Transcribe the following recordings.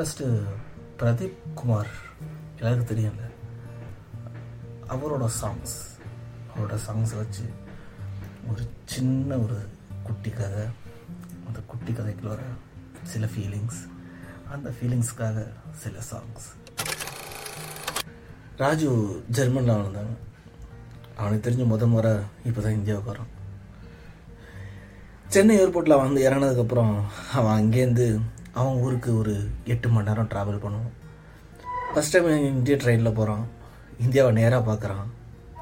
First Pradeep Kumar எல்லாருக்கும் தெரியல அவரோட சாங்ஸ் அவரோட சாங்ஸை வச்சு ஒரு சின்ன ஒரு குட்டி கதை அந்த குட்டி கதைக்குள்ள வர சில ஃபீலிங்ஸ் அந்த ஃபீலிங்ஸ்க்காக சில சாங்ஸ் ராஜு ஜெர்மனில் வளர்ந்தாங்க அவனுக்கு தெரிஞ்ச முத முறை இப்போ தான் இந்தியாவுக்கு வரான் சென்னை ஏர்போர்ட்டில் வந்து இறங்கினதுக்கப்புறம் அவன் அங்கேருந்து அவன் ஊருக்கு ஒரு எட்டு மணி நேரம் ட்ராவல் பண்ணுவோம் ஃபஸ்ட் டைம் இந்திய ட்ரெயினில் போகிறான் இந்தியாவை நேராக பார்க்குறான்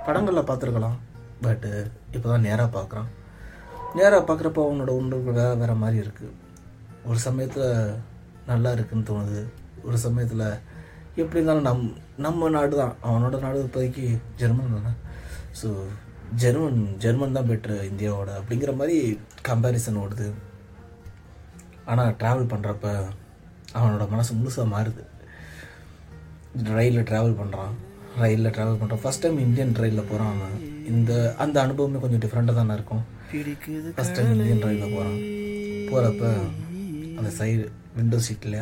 படங்களில் பார்த்துருக்கலாம். பட்டு இப்போ தான் நேராக பார்க்குறான் நேராக பார்க்குறப்ப அவனோட உணர்வு வேறு வேறு மாதிரி இருக்குது ஒரு சமயத்தில் நல்லா இருக்குன்னு தோணுது. ஒரு சமயத்தில் எப்படி இருந்தாலும் நம் நம்ம நாடு தான். அவனோட நாடு இப்போதைக்கு ஜெர்மன் தானே. ஸோ ஜெர்மன் ஜெர்மன் தான் பெட்ரு இந்தியாவோட அப்படிங்கிற மாதிரி கம்பேரிசன் ஓடுது. ஆனால் ட்ராவல் பண்ணுறப்ப அவனோட மனசு முழுசாக மாறுது. ரயிலில் ட்ராவல் பண்ணுறான் ரயிலில் ட்ராவல் பண்ணுறான் ஃபஸ்ட் டைம் இந்தியன் ரயிலில் போகிறான் அவன். இந்த அந்த அனுபவமே கொஞ்சம் டிஃப்ரெண்ட்டாக தானே இருக்கும். ஃபஸ்ட் டைம் இந்தியன் ரயிலில் போகிறான் போகிறப்ப அந்த சைடு விண்டோ சீட்டில்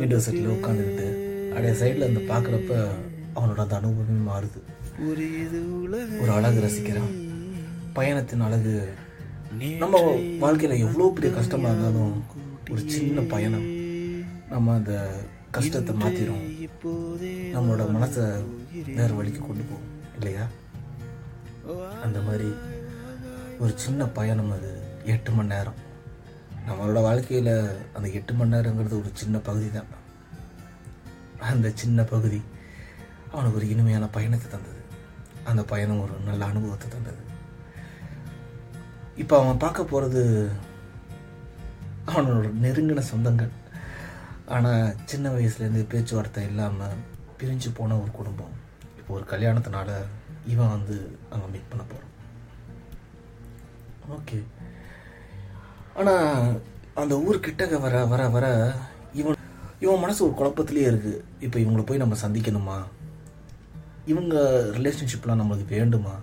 விண்டோ சீட்டில் உட்காந்துக்கிட்டு அப்படியே சைடில் அந்த பார்க்குறப்ப அவனோட அந்த அனுபவமே மாறுது. ஒரு அழகு ரசிக்கிறான். பயணத்தின் அழகு. நம்ம வாழ்க்கையில் எவ்வளோ பெரிய கஷ்டமாக இருந்தாலும் ஒரு சின்ன பயணம். நம்ம அந்த கஷ்டத்தை மாற்றிடும் நம்மளோட மனசை வேறு வழிக்கு கொண்டு போகும் இல்லையா? அந்த மாதிரி ஒரு சின்ன பயணம் அது. எட்டு மணி நேரம். நம்மளோட வாழ்க்கையில் அந்த எட்டு மணி நேரங்கிறது ஒரு சின்ன பகுதி தான். அந்த சின்ன பகுதி அவனுக்கு ஒரு இனிமையான பயணத்தை தந்தது. அந்த பயணம் ஒரு நல்ல அனுபவத்தை தந்தது. இப்போ அவன் பார்க்க போகிறது அவனோட நெருங்கின சொந்தங்கள். ஆனால் சின்ன வயசுலேருந்து பேச்சுவார்த்தை இல்லாமல் பிரிஞ்சு போன ஒரு குடும்பம். இப்போ ஒரு கல்யாணத்தினால இவன் வந்து அங்கே மீட் பண்ண போகிறான் ஓகே ஆனால் அந்த ஊர் கிட்டக்க வர வர வர இவன் இவன் மனசு ஒரு குழப்பத்துலேயே இருக்குது இப்போ இவங்களை போய் நம்ம சந்திக்கணுமா? இவங்க ரிலேஷன்ஷிப்லாம் நம்மளுக்கு வேண்டுமா?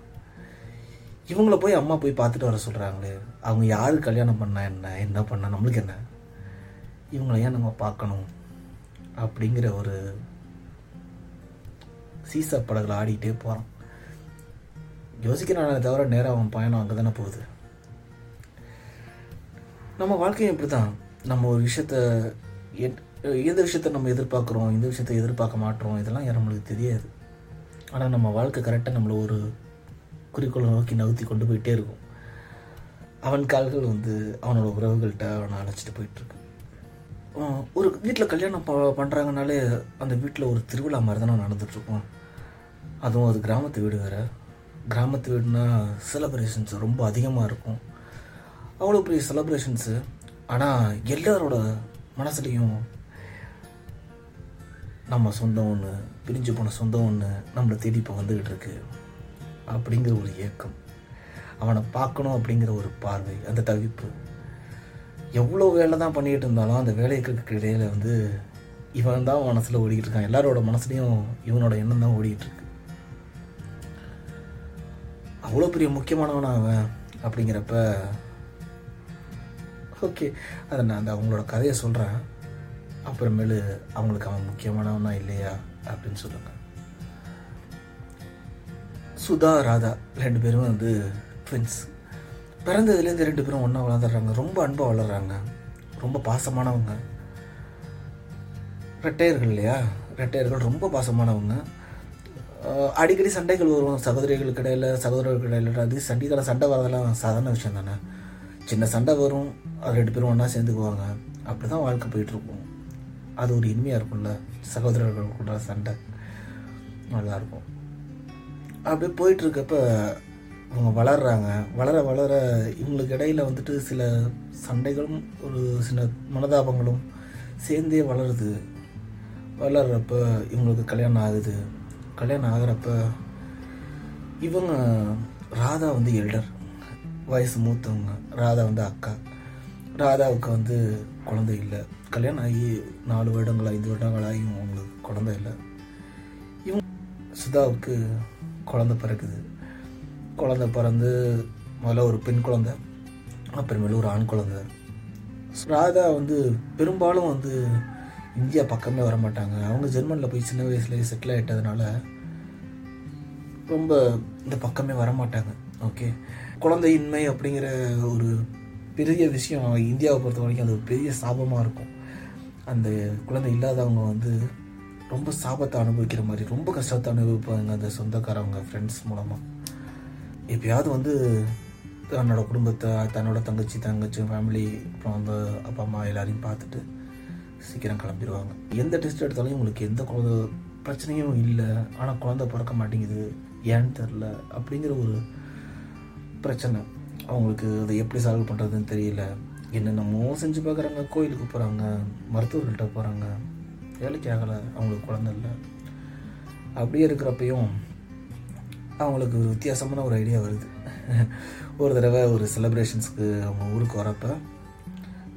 இவங்கள போய் அம்மா போய் பார்த்துட்டு வர சொல்கிறாங்களே அவங்க யார் கல்யாணம் பண்ணா என்ன? என்ன பண்ண? நம்மளுக்கு என்ன? இவங்கள ஏன் நம்ம பார்க்கணும்? அப்படிங்கிற ஒரு சீசா படகுல ஆடிக்கிட்டே போகிறான் யோசிக்கிறானே தவிர நேராக அவன் பயணம் அங்கே தானே போகுது. நம்ம வாழ்க்கையும் இப்படி தான் நம்ம ஒரு விஷயத்த எந்த விஷயத்த நம்ம எதிர்பார்க்குறோம்? இந்த விஷயத்த எதிர்பார்க்க மாட்டோம்? இதெல்லாம் யாரும் நம்மளுக்கு தெரியாது. ஆனால் நம்ம வாழ்க்கை கரெக்டாக நம்மளை ஒரு குறிக்கோளை நோக்கி நகர்த்தி கொண்டு போயிட்டே இருக்கும். அவன் கால்கள் வந்து அவனோட உறவுகள்கிட்ட அவனை அழைச்சிட்டு போயிட்டுருக்கு. ஒரு வீட்டில் கல்யாணம் ப பண்ணுறாங்கனாலே அந்த வீட்டில் ஒரு திருவிழா மாதிரி தான் நான் நடந்துகிட்ருக்கோம் அதுவும் அது கிராமத்து வீடு வேறு. கிராமத்து வீடுனா செலப்ரேஷன்ஸ் ரொம்ப அதிகமாக இருக்கும். அவ்வளோ பெரிய செலப்ரேஷன்ஸு ஆனால் எல்லாரோட மனசுலேயும் நம்ம சொந்தம் ஒன்று பிரிஞ்சு போன சொந்தம் ஒன்று நம்மளை தேடி இப்போ வந்துக்கிட்டு இருக்குது அப்படிங்கிற ஒரு ஏக்கம். அவனை பார்க்கணும் அப்படிங்கிற ஒரு பார்வை அந்த தவிப்பு. எவ்வளோ வேலை தான் பண்ணிக்கிட்டு இருந்தாலும் அந்த வேலைகளுக்கு இடையில வந்து இவன் தான் மனசில் ஓடிக்கிட்டு இருக்கான். எல்லாரோட மனசுலையும் இவனோட எண்ணம் தான் ஓடிக்கிட்டு இருக்கு. அவ்வளோ பெரிய முக்கியமானவனா அவன் அப்படிங்கிறப்ப ஓகே அதை நான் அந்த அவங்களோட கதையை சொல்கிறேன் அப்புறமேலு அவங்களுக்கு அவன் முக்கியமானவனா இல்லையா அப்படின்னு சொல்லுங்கள் சுதா ராதா ரெண்டு பேரும் வந்து ட்வின்ஸ் பிறந்ததுலேருந்து ரெண்டு பேரும் ஒன்றா வளர்ந்துடுறாங்க. ரொம்ப அன்பாக வளர்கிறாங்க ரொம்ப பாசமானவங்க. ரெட்டையர்கள் இல்லையா? ரெட்டையர்கள் ரொம்ப பாசமானவங்க. அடிக்கடி சண்டைகள் வரும். சகோதரிகளுக்கு இடையில் சகோதரர்களுக்கு இடையில. அது சண்டிகளை சண்டை வரதெல்லாம் சாதாரண விஷயம் தானே. சின்ன சண்டை வரும். அது ரெண்டு பேரும் ஒன்றா சேர்ந்துக்குவாங்க. அப்படி தான் வாழ்க்கை போயிட்டுருக்கும். அது ஒரு இனிமையாக இருக்கும்ல. சகோதரர்கள் கூட சண்டை. நல்லா இருக்கும். அப்படியே போயிட்டுருக்கப்ப இவங்க வளர்றாங்க. வளர வளர இவங்களுக்கு இடையில வந்துட்டு சில சண்டைகளும் ஒரு சில மனதாபங்களும் சேர்ந்தே வளருது. வளர்கிறப்ப இவங்களுக்கு கல்யாணம் ஆகுது. கல்யாணம் ஆகிறப்ப இவங்க ராதா வந்து எல்டர். வயசு மூத்தவங்க. ராதா வந்து அக்கா. ராதாவுக்கு வந்து குழந்தை இல்லை. கல்யாணம் ஆகி நாலு வருடங்கள் ஐந்து வருடங்கள் ஆகி அவங்களுக்கு குழந்தை இல்லை. இவங்க சுதாவுக்கு குழந்தை பிறக்குது. குழந்தை பிறந்து முதல்ல ஒரு பெண் குழந்தை அப்புறமேலு ஒரு ஆண் குழந்தை. ராதா வந்து பெரும்பாலும் வந்து இந்தியா பக்கமே வர மாட்டாங்க அவங்க ஜெர்மனில் போய் சின்ன வயசுலேயே செட்டில் ஆகிட்டதுனால ரொம்ப இந்த பக்கமே வர மாட்டாங்க ஓகே குழந்தையின்மை அப்படிங்கிற ஒரு பெரிய விஷயம் இந்தியாவை பொறுத்த வரைக்கும் அது ஒரு பெரிய சாபமாக இருக்கும். அந்த குழந்தை இல்லாதவங்க வந்து ரொம்ப சாபத்தை அனுபவிக்கிற மாதிரி ரொம்ப கஷ்டத்தை அனுபவிப்பாங்க அந்த சொந்தக்காரவங்க ஃப்ரெண்ட்ஸ் மூலமாக எப்பயாவது வந்து தன்னோட குடும்பத்தை தன்னோட தங்கச்சி தங்கச்சி ஃபேமிலி அப்புறம் அந்த அப்பா அம்மா எல்லாரையும் பார்த்துட்டு சீக்கிரம் கிளம்பிடுவாங்க. எந்த டெஸ்ட் எடுத்தாலும் உங்களுக்கு எந்த குழந்த பிரச்சனையும் இல்லை. ஆனால் குழந்தை பிறக்க மாட்டேங்குது. ஏன்னு தெரில அப்படிங்கிற ஒரு பிரச்சனை. அவங்களுக்கு அதை எப்படி சால்வ் பண்ணுறதுன்னு தெரியல. என்னென்னமோ செஞ்சு பார்க்குறாங்க. கோயிலுக்கு போகிறாங்க மருத்துவர்கள்ட்ட போகிறாங்க வேலைக்கு ஆகலை அவங்களுக்கு குழந்த இல்லை. அப்படியே இருக்கிறப்பையும் அவங்களுக்கு ஒரு வித்தியாசமான ஒரு ஐடியா வருது. ஒரு தடவை ஒரு செலிப்ரேஷன்ஸ்க்கு அவங்க ஊருக்கு வரப்போ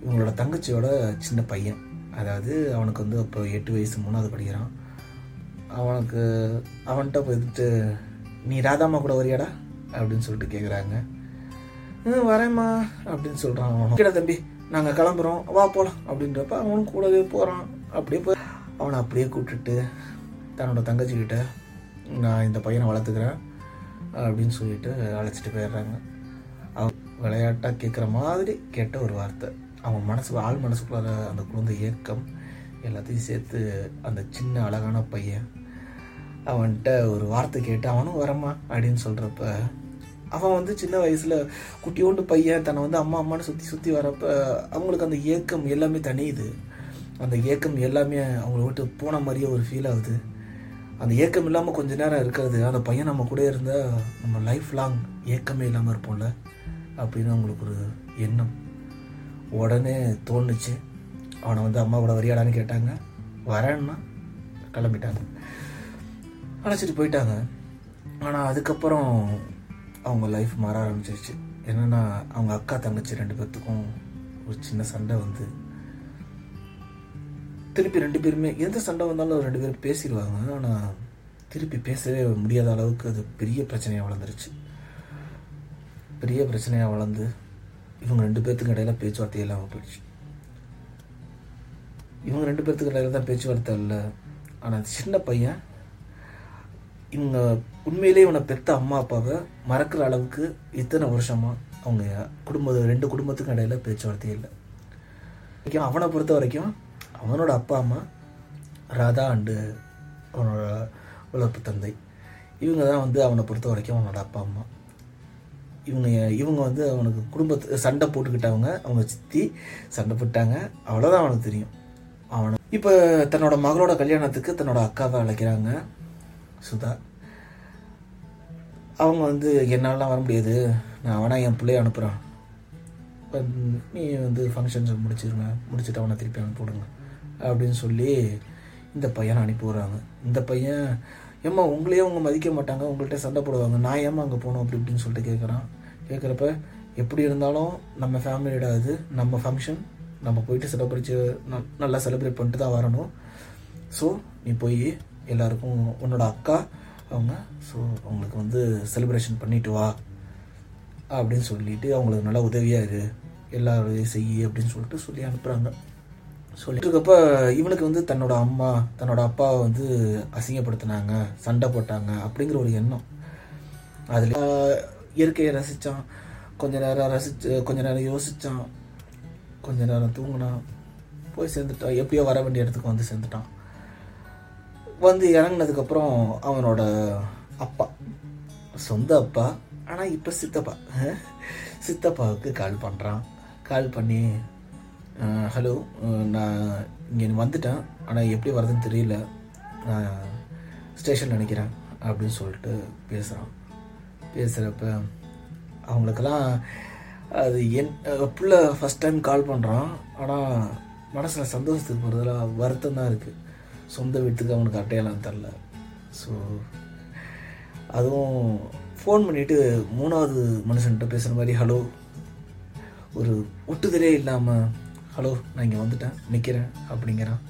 இவங்களோட தங்கச்சியோட சின்ன பையன் அதாவது அவனுக்கு வந்து அப்போ எட்டு வயசு மூணாவது படிக்கிறான். அவனுக்கு அவன்கிட்ட போயிட்டு நீ ராதாம்மா கூட வரியாடா? அப்படின்னு சொல்லிட்டு கேட்குறாங்க வரேம்மா அப்படின்னு சொல்கிறான் அவனும். கிட்ட தம்பி நாங்கள் கிளம்புறோம். வா போகலாம் அப்படின்றப்ப அவனும் கூடவே போகிறான் அப்படியே போய் அவனை அப்படியே கூப்பிட்டுட்டு தன்னோட தங்கச்சிக்கிட்ட நான் இந்த பையனை வளர்த்துக்கிறேன் அப்படின்னு சொல்லிட்டு அழைச்சிட்டு போயிடுறாங்க. அவன் விளையாட்டாக கேட்குற மாதிரி கேட்ட ஒரு வார்த்தை. அவன் மனசு ஆள் மனசுக்குள்ளார அந்த குழந்தை ஏக்கம் எல்லாத்தையும் சேர்த்து அந்த சின்ன அழகான பையன் அவன்கிட்ட ஒரு வார்த்தை கேட்டு அவனும் வரமா அப்படின்னு சொல்கிறப்ப அவன் வந்து சின்ன வயசில் குட்டியோண்டு பையன் தன்னை வந்து அம்மா அம்மான்னு சுற்றி சுற்றி வரப்போ அவங்களுக்கு அந்த ஏக்கம் எல்லாமே தனியுது. அந்த ஏக்கம் எல்லாமே அவங்கள விட்டு போன மாதிரியே ஒரு ஃபீல் ஆகுது. அந்த ஏக்கம் இல்லாமல் கொஞ்ச நேரம் இருக்கிறது அந்த பையன் நம்ம கூட இருந்தால் நம்ம லைஃப் லாங் ஏக்கமே இல்லாமல் இருப்போம்ல அப்படின்னு அவங்களுக்கு ஒரு எண்ணம். உடனே தோணுச்சு. அவனை வந்து அம்மா கூட வரையாடான்னு கேட்டாங்க. வரேன்னா கிளம்பிட்டாங்க. அழைச்சிட்டு போயிட்டாங்க. ஆனால் அதுக்கப்புறம் அவங்க லைஃப் மாற ஆரம்பிச்சிருச்சு. என்னென்னா அவங்க அக்கா தங்கச்சி ரெண்டு பேர்த்துக்கும் ஒரு சின்ன சண்டை வந்து திருப்பி ரெண்டு பேருமே எந்த சண்டை வந்தாலும் ரெண்டு பேரும் பேசிடுவாங்க. ஆனால் திருப்பி பேசவே முடியாத அளவுக்கு அது பெரிய பிரச்சனையாக வளர்ந்துருச்சு. பெரிய பிரச்சனையாக வளர்ந்து இவங்க ரெண்டு பேர்த்துக்கு இடையில பேச்சுவார்த்தை இல்லாமல் போயிடுச்சு இவங்க ரெண்டு பேர்த்துக்கு இடையில தான் பேச்சுவார்த்தை இல்லை. ஆனால் சின்ன பையன் இவங்க உண்மையிலேயே இவனை பெத்த அம்மா அப்பாவை மறக்கிற அளவுக்கு இத்தனை வருஷமா அவங்க குடும்ப ரெண்டு குடும்பத்துக்கும் இடையில பேச்சுவார்த்தையே இல்லை. அவனை பொறுத்த வரைக்கும் அவனோட அப்பா அம்மா ராதா அண்டு அவனோட வளர்ப்பு தந்தை. இவங்க தான் வந்து அவனை பொறுத்த வரைக்கும் அவனோட அப்பா அம்மா. இவங்க இவங்க வந்து அவனுக்கு குடும்பத்து சண்டை போட்டுக்கிட்டவங்க. அவங்க சித்தி சண்டை போட்டாங்க. அவ்வளோதான் அவனுக்கு தெரியும். அவனை இப்போ தன்னோட மகளோட கல்யாணத்துக்கு தன்னோட அக்காவை அழைக்கிறாங்க சுதா. அவங்க வந்து என்னாலலாம் வர முடியாது. நான் அவனா என் பிள்ளைய அனுப்புகிறான் நீ வந்து ஃபங்க்ஷன்ஸ் முடிச்சிருங்க. முடிச்சுட்டு அவனை திருப்பி அனுப்பிவிடுங்க அப்படின்னு சொல்லி இந்த பையனை அனுப்பி விட்றாங்க. இந்த பையன் ஏம்மா உங்களையே அவங்க மதிக்க மாட்டாங்க உங்கள்கிட்ட சண்டை போடுவாங்க. நான் ஏம்மா அங்கே போகணும்? அப்படி இப்படின்னு சொல்லிட்டு கேட்குறான் கேட்குறப்ப எப்படி இருந்தாலும் நம்ம ஃபேமிலியோட இது நம்ம ஃபங்க்ஷன் நம்ம போயிட்டு செலிப்ரேட் நல்லா செலிப்ரேட் பண்ணிட்டு தான் வரணும். ஸோ நீ போய் எல்லாருக்கும் உன்னோட அக்கா அவங்க ஸோ அவங்களுக்கு வந்து செலிப்ரேஷன் பண்ணிட்டு வா. அப்படின்னு சொல்லிட்டு அவங்களுக்கு நல்லா உதவியாக இரு. எல்லா வேலையும் செய் அப்படின்னு சொல்லிட்டு சொல்லி அனுப்புகிறாங்க சொல்லிட்டு இருக்கப்ப இவனுக்கு வந்து தன்னோட அம்மா தன்னோட அப்பாவை வந்து அசிங்கப்படுத்தினாங்க சண்டை போட்டாங்க அப்படிங்கிற ஒரு எண்ணம். அதில் இயற்கையை ரசித்தான் கொஞ்ச நேரம் ரசிச்சு கொஞ்ச நேரம் யோசித்தான் கொஞ்ச நேரம் தூங்கினான். போய் சேர்ந்துட்டான். எப்படியோ வர வேண்டிய இடத்துக்கு வந்து சேர்ந்துட்டான். வந்து இறங்குனதுக்கப்புறம் அவனோட அப்பா சொந்த அப்பா ஆனால் இப்போ சித்தப்பா. சித்தப்பாவுக்கு கால் பண்ணுறான் கால் பண்ணி ஹலோ நான் இங்கே வந்துட்டேன். ஆனால் எப்படி வர்றதுன்னு தெரியல. நான் ஸ்டேஷன் நினைக்கிறேன் அப்படின்னு சொல்லிட்டு பேசுகிறான் பேசுகிறப்ப அவங்களுக்கெல்லாம் அது என் பிள்ளை ஃபஸ்ட் டைம் கால் பண்ணுறான் ஆனால் மனசில் சந்தோஷத்துக்கு போகிறதுல வருத்தம் தான் இருக்குது சொந்த வீட்டுக்கு அவனுக்கு அட்டையெல்லாம் தரல. ஸோ அதுவும் ஃபோன் பண்ணிவிட்டு மூணாவது மனுஷன்கிட்ட பேசுகிற மாதிரி ஹலோ ஒரு ஒட்டுதலே இல்லாமல் ஹலோ நான் இங்கே வந்துட்டேன் நிற்கிறேன் அப்படிங்கிறான்.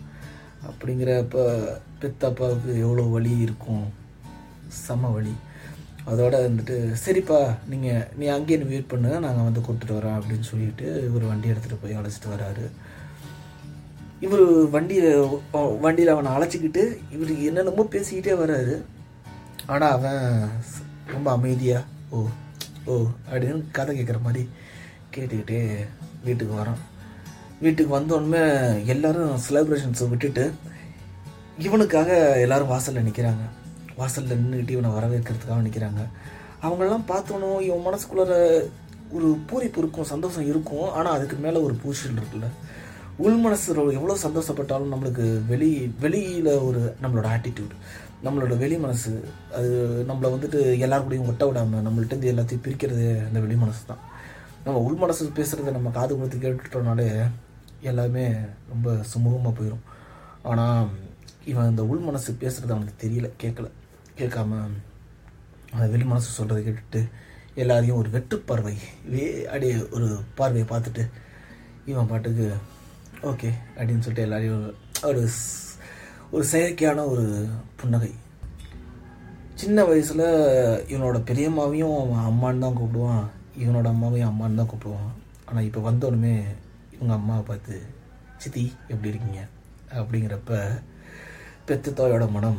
அப்படிங்கிறப்ப பெத்தப்பாவுக்கு எவ்வளோ வழி இருக்கும். செம வழி அதோட வந்துட்டு சரிப்பா நீங்கள் நீ அங்கேயே வெயிட் பண்ணுங்க நாங்கள் வந்து கூப்பிட்டுட்டு வரோம் அப்படின்னு சொல்லிட்டு இவர் வண்டி எடுத்துகிட்டு போய் அழைச்சிட்டு வராரு. இவர் வண்டியை வண்டியில் அவனை அழைச்சிக்கிட்டு இவர் என்னென்னமோ பேசிக்கிட்டே வர்றாரு ஆனால் அவன் ரொம்ப அமைதியாக ஓ ஓ அப்படின்னு கதை கேட்குற மாதிரி கேட்டுக்கிட்டே வீட்டுக்கு வரான். வீட்டுக்கு வந்தோடனே எல்லாரும் செலிப்ரேஷன்ஸை விட்டுட்டு இவனுக்காக எல்லாரும் வாசலில் நிற்கிறாங்க வாசலில் நின்றுக்கிட்டு இவனை வரவேற்கிறதுக்காக நிற்கிறாங்க அவங்களெல்லாம் பார்த்தோன்னோ இவன் மனசுக்குள்ளே ஒரு பூரிப்பு இருக்கும் சந்தோஷம் இருக்கும். ஆனால் அதுக்கு மேலே ஒரு பூஷல் இருக்குல்ல. உள் மனசு எவ்வளோ சந்தோஷப்பட்டாலும் நம்மளுக்கு வெளி வெளியில் ஒரு நம்மளோட ஆட்டிடியூட் நம்மளோட வெளி மனசு அது நம்மளை வந்துட்டு எல்லார் கூடயும் ஒட்ட விடாமல் நம்மள்ட்ட எல்லாத்தையும் பிரிக்கிறது அந்த வெளி மனசு தான் நம்ம உள் மனசு பேசுகிறத நம்ம காது கொடுத்து கேட்டுட்டோம்னாலே எல்லாமே ரொம்ப சுமூகமாக போயிடும் ஆனால் இவன் அந்த உள் மனசு பேசுகிறது அவனுக்கு தெரியல கேட்கல கேட்காம அந்த வெளி மனசு சொல்கிறத கேட்டுட்டு எல்லாரையும் ஒரு வெற்று பார்வை வே அப்படியே ஒரு பார்வையை பார்த்துட்டு இவன் பாட்டுக்கு ஓகே அப்படின்னு சொல்லிட்டு எல்லாரையும் ஒரு ஒரு செயற்கையான ஒரு புன்னகை. சின்ன வயசில் இவனோட பெரியம்மாவையும் அவன் அம்மான்னு தான் கூப்பிடுவான் இவனோட அம்மாவையும் அம்மான்னு தான் கூப்பிடுவான். ஆனால் இப்போ வந்தோடனே உங்கள் அம்மாவை பார்த்து சித்தி எப்படி இருக்கீங்க? அப்படிங்கிறப்ப பெத்த தாயோட மனம்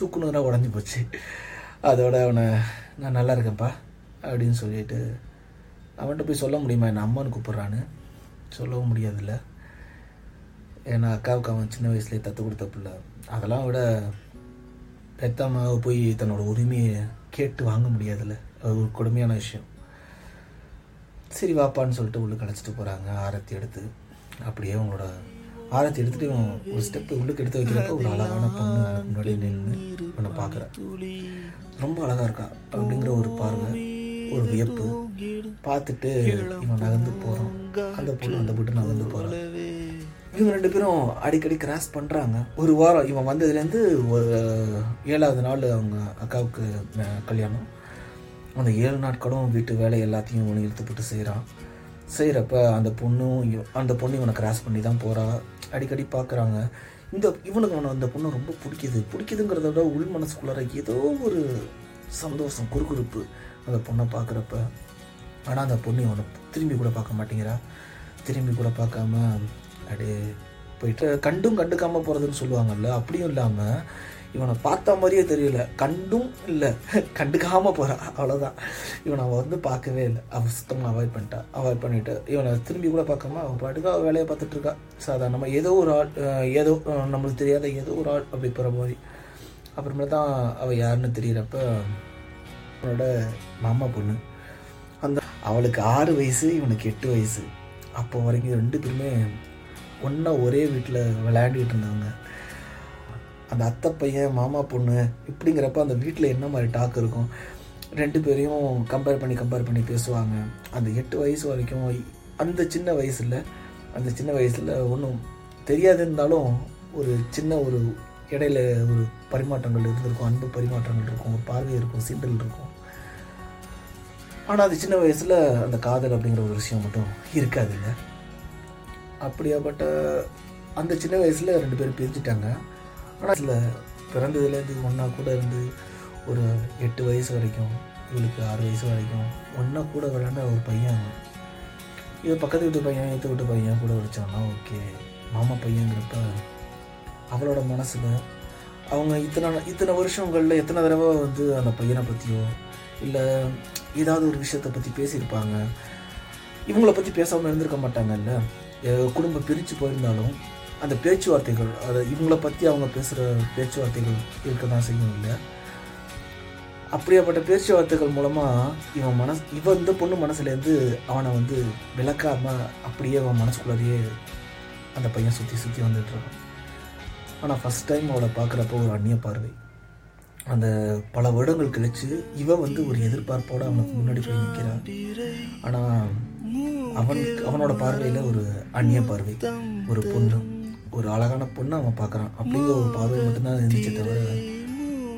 சுக்குநூறாக உடஞ்சி போச்சு. அதோட அவனை நான் நல்லா இருக்கேன்ப்பா அப்படின்னு சொல்லிட்டு அவன்கிட்ட போய் சொல்ல முடியுமா? என்ன அம்மான்னு கூப்பிட்றான்னு. சொல்லவும் முடியாதுல்ல. ஏன்னா அக்காவுக்கு அவன் சின்ன வயசுலேயே தத்து கொடுத்த பிள்ளை. அதெல்லாம் விட பெத்த அம்மாவை போய் தன்னோட உரிமையை கேட்டு வாங்க முடியாதுல்ல. அது ஒரு கொடுமையான விஷயம். சரி வாப்பான்னு சொல்லிட்டு உள்ளுக்கு அழைச்சிட்டு போகிறாங்க ஆரத்தி எடுத்து அப்படியே அவங்களோட ஆரத்தி எடுத்துட்டு ஒரு ஸ்டெப் உள்ளுக்கு எடுத்து வைக்கிறப்ப ஒரு அழகான பொண்ணு முன்னாடி நின்று இவனை பார்க்குறேன் ரொம்ப அழகா இருக்கா அப்படிங்கிற ஒரு பார்வை ஒரு வியப்பு. பார்த்துட்டு இவன் நகர்ந்து போகிறான் அந்த பொண்ணு அந்த பொண்ணு நகர்ந்து போகிறான் இவங்க ரெண்டு பேரும் அடிக்கடி கிராஸ் பண்ணுறாங்க ஒரு வாரம் இவன் வந்ததுலேருந்து ஒரு ஏழாவது நாள் அவங்க அக்காவுக்கு கல்யாணம். அந்த ஏழு நாட்களும் வீட்டு வேலை எல்லாத்தையும் இவனை இழுத்து போட்டு செய்கிறான் செய்கிறப்ப அந்த பொண்ணும் அந்த பொண்ணு இவனை கிராஸ் பண்ணி தான் போகிறா அடிக்கடி பார்க்குறாங்க இந்த இவனுக்கு அவனை அந்த பொண்ணு ரொம்ப பிடிக்குது. பிடிக்குதுங்கிறத விட உள் மனசுக்குள்ளார ஏதோ ஒரு சந்தோஷம் குறுகுறுப்பு அந்த பொண்ணை பார்க்குறப்ப ஆனால் அந்த பொண்ணு இவனை திரும்பி கூட பார்க்க மாட்டேங்கிறா. திரும்பி கூட பார்க்காம அப்படியே போயிட்டு கண்டும் கண்டுக்காமல் போகிறதுன்னு சொல்லுவாங்கல்ல அப்படியும் இல்லாமல் இவனை பார்த்த மாதிரியே தெரியல. கண்டும் இல்லை. கண்டுக்காமல் போகிறான் அவ்வளோதான் இவனை அவள் வந்து பார்க்கவே இல்லை. அவள் சுத்தமாக அவாய்ட் பண்ணிட்டா. அவாய்ட் பண்ணிட்டு இவனை திரும்பி கூட பார்க்காம அவன் பாட்டுக்கு அவள் வேலையை பார்த்துட்ருக்கா சாதாரணமாக ஏதோ ஒரு ஆள் ஏதோ நம்மளுக்கு தெரியாத ஏதோ ஒரு ஆள் அப்படி போகிற மாதிரி. அப்புறமே தான் அவள் யாருன்னு தெரியிறப்ப அவனோட மாமா பொண்ணு. அந்த அவளுக்கு ஆறு வயசு இவனுக்கு எட்டு வயசு. அப்போ வரைக்கும் ரெண்டு பேருமே ஒன்றா ஒரே வீட்டில் விளையாண்டுக்கிட்டு இருந்தாங்க. அந்த அத்தை பையன் மாமா பொண்ணு இப்படிங்கிறப்ப அந்த வீட்டில் என்ன மாதிரி டாக் இருக்கும்? ரெண்டு பேரையும் கம்பேர் பண்ணி கம்பேர் பண்ணி பேசுவாங்க. அந்த எட்டு வயசு வரைக்கும் அந்த சின்ன வயசில் அந்த சின்ன வயசில் ஒன்றும் தெரியாது இருந்தாலும் ஒரு சின்ன ஒரு இடையில ஒரு பரிமாற்றங்கள் இருந்திருக்கும் அன்பு பரிமாற்றங்கள் இருக்கும் ஒரு பார்வை இருக்கும் சீண்டல் இருக்கும். ஆனால் அது சின்ன வயசில் அந்த காதல் அப்படிங்கிற ஒரு விஷயம் மட்டும் இருக்காதுல்ல. அப்படியாப்பட்ட அந்த சின்ன வயசில் ரெண்டு பேரும் பிரிஞ்சுட்டாங்க. ஆனால் சில பிறந்ததுலேருந்து ஒன்றா கூட இருந்து ஒரு எட்டு வயசு வரைக்கும் இவளுக்கு ஆறு வயசு வரைக்கும் ஒன்றா கூட விளாண்ட ஒரு பையன் இது பக்கத்து வீட்டு பையன் ஏற்று வீட்டு பையன் கூட வச்சான்னா ஓகே. மாமா பையங்கிறப்ப அவளோட மனசில் அவங்க இத்தனை இத்தனை வருஷங்களில் எத்தனை தடவை வந்து அந்த பையனை பற்றியோ இல்லை ஏதாவது ஒரு விஷயத்தை பற்றி பேசியிருப்பாங்க. இவங்கள பற்றி பேசாமல் இருந்திருக்க மாட்டாங்கல்ல? குடும்பம் பிரித்து போயிருந்தாலும் அந்த பேச்சுவார்த்தைகள் அதை இவங்கள பற்றி அவங்க பேசுகிற பேச்சுவார்த்தைகள் இருக்க தான் செய்யும் இல்லை அப்படியாப்பட்ட பேச்சுவார்த்தைகள் மூலமாக இவன் மனசு இவன் இந்த பொண்ணு மனசுலேருந்து அவனை வந்து விளக்காமல் அப்படியே அவன் மனசுக்குள்ளாரையே அந்த பையன் சுற்றி சுற்றி வந்துட்டுருக்கான் ஆனால் ஃபஸ்ட் டைம் அவளை பார்க்குறப்போ ஒரு அந்நிய பார்வை. அந்த பல வருடங்கள் கழிச்சு இவன் வந்து ஒரு எதிர்பார்ப்போடு அவனுக்கு முன்னாடி போய் நிற்கிறான் ஆனால் அவனுக்கு அவனோட பார்வையில் ஒரு அந்நிய பார்வை ஒரு பொண்ணு. ஒரு அழகான பொண்ணை அவன் பார்க்குறான். அப்படிங்கிற ஒரு பார்வை மட்டும்தான் இருந்துச்சு தவிர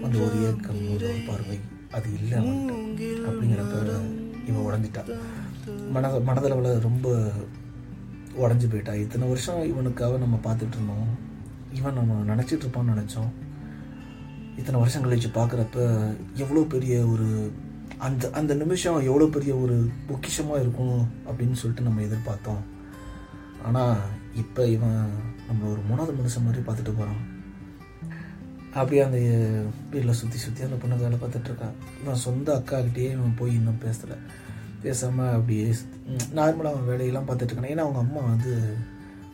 அந்த ஒரு ஏக்கம் ஒரு பார்வை அது இல்லை அவன்கிட்ட அப்படிங்கிறப்ப இவன் உடஞ்சிட்டான் மன மனதளவில் ரொம்ப உடஞ்சி போயிட்டா. இத்தனை வருஷம் இவனுக்காக நம்ம பார்த்துட்டு இருந்தோம். இவன் நம்ம நினச்சிட்டு இருப்பான்னு நினச்சோம். இத்தனை வருஷம் கழிச்சு பார்க்குறப்ப எவ்வளோ பெரிய ஒரு அந்த அந்த நிமிஷம் எவ்வளோ பெரிய ஒரு பொக்கிஷமாக இருக்கும் அப்படின்னு சொல்லிட்டு நம்ம எதிர்பார்த்தோம். ஆனால் இப்போ இவன் நம்ம ஒரு மூணாவது மனுஷன் மாதிரி பார்த்துட்டு போகிறான் அப்படியே அந்த வீட்டில் சுற்றி சுற்றி அந்த பொண்ணு வேலை பார்த்துட்ருக்கான் இவன் சொந்த அக்காக்கிட்டேயே இவன் போய் இன்னும் பேசலை. பேசாமல் அப்படியே நார்மலாக அவன் வேலையெல்லாம் பார்த்துட்ருக்கான் ஏன்னா அவங்க அம்மா வந்து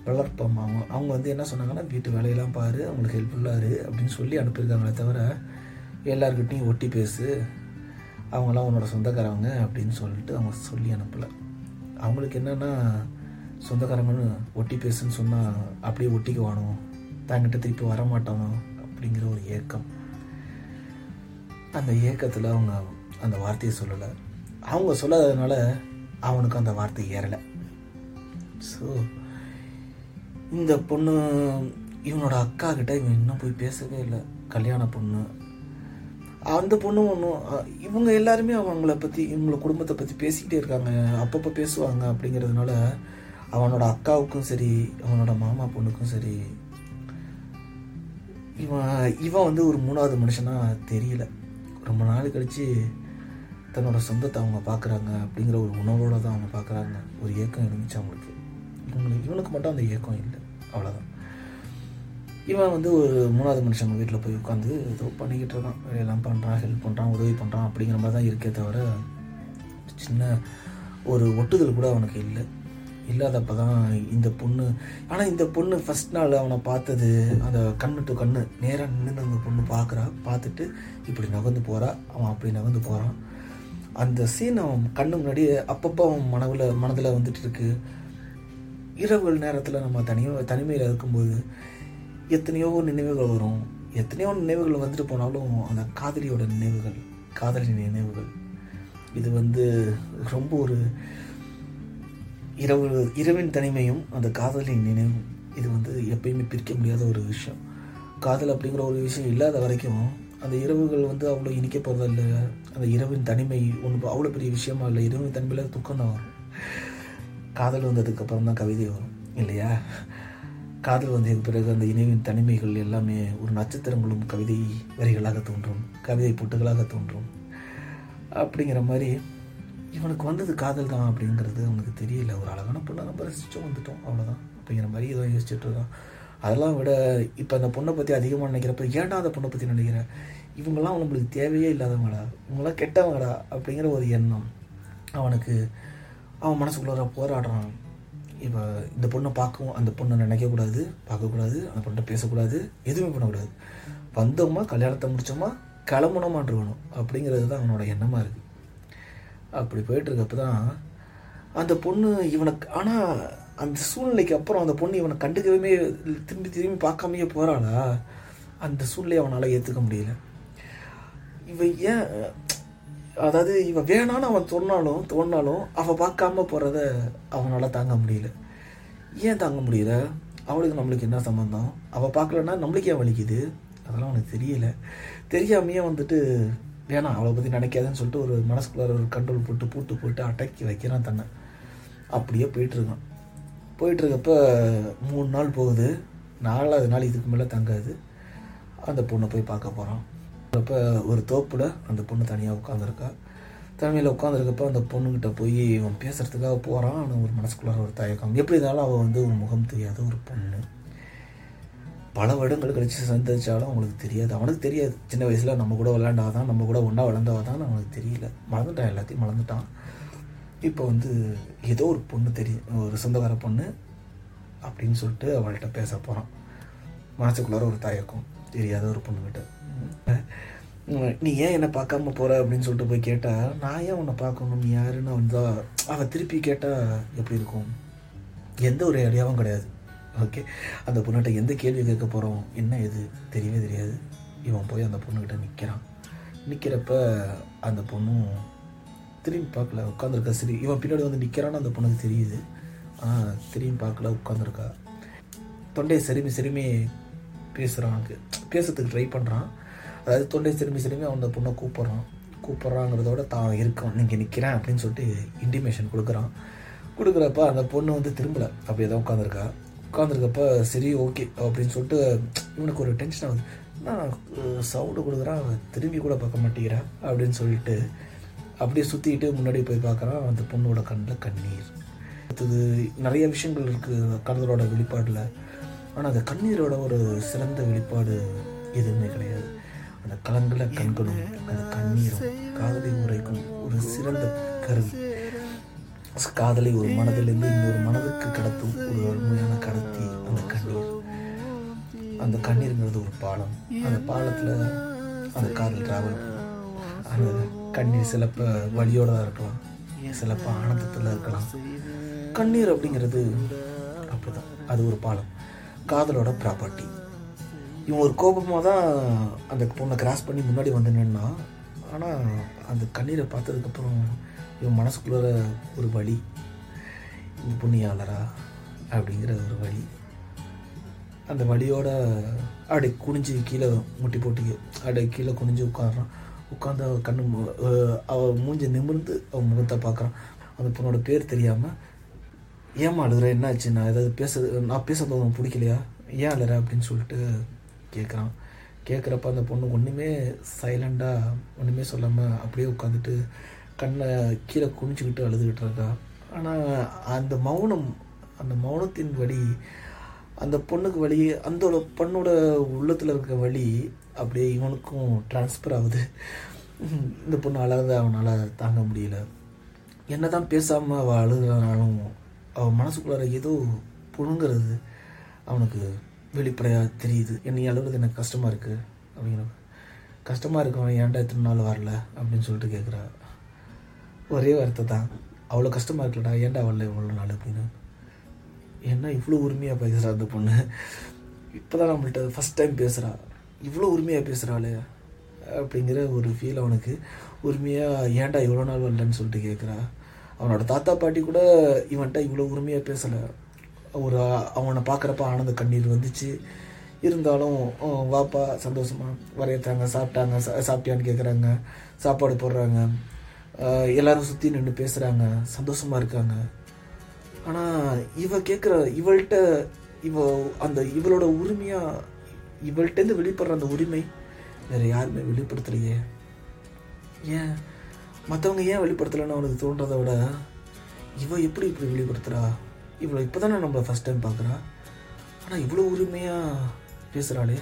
வளர்ப்பம்மா. அவங்க அவங்க வந்து என்ன சொன்னாங்கன்னா வீட்டு வேலையெல்லாம் பாரு அவங்களுக்கு ஹெல்ப்ஃபுல்லாக இரு அப்படின்னு சொல்லி அனுப்பியிருக்காங்களே தவிர எல்லாருக்கிட்டையும் ஒட்டி பேசு அவங்களாம் உன்னோட சொந்தக்காரவங்க அப்படின்னு சொல்லிட்டு அவங்க சொல்லி அனுப்பலை. அவங்களுக்கு என்னென்னா சொந்தக்காரங்கன்னு ஒட்டி பேசுன்னு சொன்னால் அப்படியே ஒட்டிக்குவானோ தாங்கிட்ட திருப்பி வரமாட்டானோ அப்படிங்கிற ஒரு ஏக்கம். அந்த ஏக்கத்தில் அவங்க அந்த வார்த்தையை சொல்லலை. அவங்க சொல்லாததுனால அவனுக்கு அந்த வார்த்தை ஏறலை. ஸோ இந்த பொண்ணு இவனோட அக்கா கிட்ட இவன் இன்னும் போய் பேசவே இல்லை. கல்யாண பொண்ணு. அந்த பொண்ணு ஒன்றும் இவங்க எல்லாருமே அவங்கள பற்றி இவங்கள குடும்பத்தை பற்றி பேசிக்கிட்டே இருக்காங்க. அப்பப்போ பேசுவாங்க அப்படிங்கிறதுனால அவனோட அக்காவுக்கும் சரி அவனோட மாமா பொண்ணுக்கும் சரி இவன் இவன் வந்து ஒரு மூணாவது மனுஷனா தெரியல. ரொம்ப நாள் கழித்து தன்னோட சொந்தத்தை அவங்க பார்க்குறாங்க அப்படிங்கிற ஒரு உணவோடு தான் அவங்க பார்க்குறாங்க ஒரு ஏக்கம் இருந்துச்சு அவங்களுக்கு. இவங்களுக்கு இவனுக்கு மட்டும் அந்த ஏக்கம் இல்லை. அவ்வளோதான் இவன் வந்து ஒரு மூணாவது மனுஷன் வீட்டில் போய் உட்காந்து ஏதோ பண்ணிக்கிட்டு இருக்கான். வேலையெல்லாம் பண்ணுறான் ஹெல்ப் பண்ணுறான் உதவி பண்ணுறான் அப்படிங்கிற மாதிரி தான் இருக்கே தவிர சின்ன ஒரு ஒட்டுதல் கூட அவனுக்கு இல்லை. இல்லாதப்ப தான் இந்த பொண்ணு ஆனால் இந்த பொண்ணு ஃபஸ்ட் நாள் அவனை பார்த்தது அந்த கண்ணு டு கண்ணு நேராக நின்று அந்த பொண்ணு பார்க்குறா பார்த்துட்டு இப்படி நகர்ந்து போகிறா அவன் அப்படி நகர்ந்து போகிறான் அந்த சீன் அவன் கண்ணு முன்னாடி அப்பப்போ அவன் மனவில் மனதில் வந்துட்டு இருக்கு. இரவுகள் நேரத்தில் நம்ம தனியாக தனிமையில் இருக்கும்போது எத்தனையோ நினைவுகள் வரும். எத்தனையோ நினைவுகள் வந்துட்டு போனாலும் அந்த காதலியோட நினைவுகள் காதலி நினைவுகள். இது வந்து ரொம்ப ஒரு இரவு இரவின் தனிமையும் அந்த காதலின் நினைவும் இது வந்து எப்பயுமே பிரிக்க முடியாத ஒரு விஷயம். காதல் அப்படிங்கிற ஒரு விஷயம் இல்லாத வரைக்கும் அந்த இரவுகள் வந்து அவ்வளோ இனிக்க போகிறதில்ல அந்த இரவின் தனிமை ஒன்று அவ்வளோ பெரிய விஷயமா இல்லை. இரவின் தனிமையில் துக்கம் தான் வரும். காதல் வந்ததுக்கப்புறம் தான் கவிதை வரும் இல்லையா? காதல் வந்ததுக்கு பிறகு அந்த இணைவின் தனிமைகள் எல்லாமே ஒரு நட்சத்திரங்களும் கவிதை வரிகளாக தோன்றும் கவிதை பொட்டுகளாக தோன்றும். அப்படிங்கிற மாதிரி இவனுக்கு வந்தது காதல் தான் அப்படிங்கிறது அவனுக்கு தெரியல. ஒரு அழகான பொண்ணை நம்ம ரசிச்சோம் வந்துட்டோம். அவ்வளோதான் அப்படிங்கிற மாதிரி ஏதோ யோசிச்சுட்டு இருக்கான். அதெல்லாம் விட இப்போ அந்த பொண்ணை பற்றி அதிகமாக நினைக்கிறப்ப ஏன்டா அந்த பொண்ணை பற்றி நினைக்கிறேன் இவங்கெல்லாம் நம்மளுக்கு தேவையே இல்லாதவங்களா இவங்களாம் கெட்டவங்களா அப்படிங்கிற ஒரு எண்ணம் அவனுக்கு அவன் மனசுக்குள்ளார போராடுறான். இப்போ இந்த பொண்ணை பார்க்கவும் அந்த பொண்ணை நினைக்கக்கூடாது பார்க்கக்கூடாது அந்த பொண்ணை பேசக்கூடாது எதுவுமே பண்ணக்கூடாது. வந்தோமா கல்யாணத்தை முடிச்சோமா கிளம்பணுமான் இருக்கணும். அப்படிங்கிறது தான் அவனோட எண்ணமாக இருக்குது அப்படி போயிட்டுருக்கப்ப தான் அந்த பொண்ணு இவனுக்கு ஆனால் அந்த சூழ்நிலைக்கு அப்புறம் அந்த பொண்ணு இவனை கண்டுக்கவே திரும்பி திரும்பி பார்க்காமையே போகிறாளா அந்த சூழ்நிலையை அவனால் ஏற்றுக்க முடியல. இவன் ஏன் அதாவது இவன் வேணான்னு அவன் சொன்னாலும் தோணாலும் அவள் பார்க்காம போகிறத அவனால் தாங்க முடியல. ஏன் தாங்க முடியல? அவளுக்கு நம்மளுக்கு என்ன சம்மந்தம் அவள் பார்க்கலன்னா நம்மளுக்கு ஏன் வலிக்குது? அதெல்லாம் அவனுக்கு தெரியல. தெரியாமையே வந்துட்டு வேணாம் அவளை பற்றி நினைக்காதுன்னு சொல்லிட்டு ஒரு மனசுக்குள்ளார ஒரு கண்ட்ரோல் போட்டு பூட்டு போட்டு அடக்கி வைக்கிறான் தன்னை. அப்படியே போயிட்டுருக்கான் போயிட்டுருக்கப்ப மூணு நாள் போகுது. நாலாவது நாள் இதுக்கு மேலே தங்காது. அந்த பொண்ணை போய் பார்க்க போகிறான் அப்போ ஒரு தோப்பில் அந்த பொண்ணு தனியாக உட்காந்துருக்கா தனிமையில் உட்காந்துருக்கப்ப அந்த பொண்ணுக்கிட்ட போய் இவன் பேசுகிறதுக்காக போகிறான் ஆனால் ஒரு மனசுக்குள்ளார ஒரு தயக்கம். எப்படி இருந்தாலும் அவள் வந்து ஒரு முகம் தெரியாத ஒரு பொண்ணு. பல வருடங்கள் கழிச்சு சந்திச்சாலும் அவங்களுக்கு தெரியாது. அவனுக்கு தெரியாது. சின்ன வயசில் நம்ம கூட விளாண்டாதான் நம்ம கூட ஒன்றா விளாண்டாதான் அவனுக்கு தெரியல. மறந்துட்டான் எல்லாத்தையும் மறந்துட்டான். இப்போ வந்து ஏதோ ஒரு பொண்ணு தெரியும் ஒரு சொந்தக்கார பொண்ணு அப்படின்னு சொல்லிட்டு அவள்கிட்ட பேச போகிறான் மனசுக்குள்ளார ஒரு தயக்கம் தெரியாத ஒரு பொண்ணுக்கிட்ட நீ ஏன் என்னை பார்க்காம போகிற அப்படின்னு சொல்லிட்டு போய் கேட்டால் நான் ஏன் உன்னை பார்க்கணும்? நீ யாருன்னு வந்தால் அவள் திருப்பி கேட்டால் எப்படி இருக்கும்? எந்த ஒரு ஐடியாவும் கிடையாது. ஓகே. அந்த பொண்ணுகிட்ட எந்த கேள்வி கேட்க போகிறோம் என்ன எது தெரியவே தெரியாது. இவன் போய் அந்த பொண்ணுக்கிட்ட நிற்கிறான் நிற்கிறப்ப அந்த பொண்ணும் திரும்பி பார்க்கல உட்காந்துருக்கா சரி இவன் பின்னாடி வந்து நிற்கிறான்னு அந்த பொண்ணுக்கு தெரியுது. ஆனால் திரும்பி பார்க்கல உட்காந்துருக்கா தொண்டையை செருமி செருமி பேசுகிறான் பேசுறதுக்கு ட்ரை பண்ணுறான் அதாவது தொண்டை செருமி செருமி அவன் அந்த பொண்ணை கூப்பிட்றான். கூப்பிட்றாங்கிறதோட தான் இருக்கான் நீங்கள் நிற்கிறேன் அப்படின்னு சொல்லிட்டு இன்டிமேஷன் கொடுக்குறான். கொடுக்குறப்ப அந்த பொண்ணு வந்து திரும்பலை. அப்படியே தான் உட்காந்துருக்கா உட்காந்துருக்கப்ப சரி ஓகே அப்படின்னு சொல்லிட்டு இவனுக்கு ஒரு டென்ஷன் ஆகுது. நான் சவுண்டு கொடுக்குறான் திரும்பி கூட பார்க்க மாட்டேங்கிறா அப்படின்னு சொல்லிட்டு அப்படியே சுற்றிக்கிட்டு முன்னாடி போய் பார்க்குறான் அந்த பொண்ணோட கண்ணில் கண்ணீர். அடுத்தது நிறைய விஷயங்கள் இருக்குது காதலோட வெளிப்பாடில். ஆனால் அந்த கண்ணீரோட ஒரு சிறந்த வெளிப்பாடு எதுவுமே கிடையாது. அந்த கலங்கல கண்களும் அந்த கண்ணீரும் காதலை உரைக்கும் ஒரு சிறந்த கருவி. காதலை ஒரு மனதிலிருந்து இன்னொரு மனதுக்கு கடத்தும் ஒரு அருமையான கடத்தி அந்த கண்ணீர். அந்த கண்ணீருங்கிறது ஒரு பாலம். அந்த பாலத்தில் அந்த காதல் டிராவல் அந்த கண்ணீர் சிலப்ப வழியோட தான் இருக்கலாம் சிலப்ப ஆனந்தத்தில் இருக்கலாம். கண்ணீர் அப்படிங்கிறது அப்படிதான். அது ஒரு பாலம். காதலோட ப்ராப்பர்ட்டி இவன் ஒரு கோபமாக தான் அந்த பொண்ணை கிராஸ் பண்ணி முன்னாடி வந்து நின்னா ஆனால் அந்த கண்ணீரை பார்த்ததுக்கப்புறம் இவன் மனசுக்குள்ள ஒரு வழி இந்த புண்ணியாளரா அப்படிங்கிற ஒரு வழி. அந்த வழியோட அப்படி குனிஞ்சு கீழே முட்டி போட்டு அப்படி கீழே குனிஞ்சு உட்காடுறான் உட்காந்து அவள் கண்ணு அவள் மூஞ்சி நிமிர்ந்து அவன் முகத்தை பார்க்குறான். அந்த பொண்ணோட பேர் தெரியாமல் ஏமா அழுகிற? என்னாச்சு? நான் ஏதாவது பேசுறது நான் பேசுறது உனக்கு பிடிக்கலையா? ஏன் அழுற? அப்படின்னு சொல்லிட்டு கேட்குறான் கேட்குறப்ப அந்த பொண்ணு ஒன்றுமே சைலண்டாக ஒன்றுமே சொல்லாமல் அப்படியே உட்காந்துட்டு கண்ணை கீழே குனிஞ்சுக்கிட்டு அழுதுகிட்டு இருக்கான் ஆனால் அந்த மௌனம் அந்த மௌனத்தின் வழி அந்த பொண்ணுக்கு வழி அந்த பொண்ணோட உள்ளத்தில் இருக்க வழி அப்படியே இவனுக்கும் ட்ரான்ஸ்ஃபர் ஆகுது. இந்த பொண்ணு அழகாத அவனால் தாங்க முடியல. என்ன தான் பேசாமல் அவள் அழுகிறனாலும் அவன் மனசுக்குள்ளார ஏதோ புழுங்கிறது அவனுக்கு வெளிப்படையாக தெரியுது. என்னை அழுகிறது எனக்கு கஷ்டமாக இருக்குது அப்படிங்கிற கஷ்டமாக இருக்கவன் ஏன்டா இத்தனை நாள் வரல? அப்படின்னு சொல்லிட்டு கேட்குறா ஒரே வார்த்தை தான். அவ்வளோ கஷ்டமாக இருக்கலடா ஏன்டா வரல இவ்வளோ நாள் அப்படின்னு. என்ன இவ்வளோ உரிமையாக பேசுகிறா அந்த பொண்ணு. இப்போ தான் நம்மள்ட்ட ஃபஸ்ட் டைம் பேசுகிறா இவ்வளோ உரிமையாக பேசுகிறாளே அப்படிங்கிற ஒரு ஃபீல் அவனுக்கு. உரிமையாக ஏன்டா இவ்வளோ நாள் வரலன்னு சொல்லிட்டு கேட்குறா அவனோட தாத்தா பாட்டி கூட இவன்கிட்ட இவ்வளோ உரிமையாக பேசலை. ஒரு அவனை பார்க்குறப்ப ஆனந்த கண்ணீர் வந்துச்சு. இருந்தாலும் வாப்பா சந்தோஷமா வரையத்தாங்க சாப்பிட்டாங்க சா- சாப்பிட்டியான்னு கேட்குறாங்க சாப்பாடு போடுறாங்க. எல்லாரும் சுற்றி நின்று பேசுகிறாங்க சந்தோஷமா இருக்காங்க. ஆனால் இவ கேட்குற இவள்கிட்ட இவ அந்த இவளோட உரிமையாக இவள்கிட்டேருந்து வெளிப்படுற அந்த உரிமை வேறு யாருமே வெளிப்படுத்தலையே. ஏன்? மற்றவங்க ஏன் வெளிப்படுத்தலைன்னு அவனுக்கு தோன்றதை விட இவ எப்படி இப்படி வெளிப்படுத்துகிறா இவளை இப்போ தானே நம்மளை ஃபஸ்ட் டைம் பார்க்குறா ஆனால் இவ்வளோ உரிமையாக பேசுகிறாளே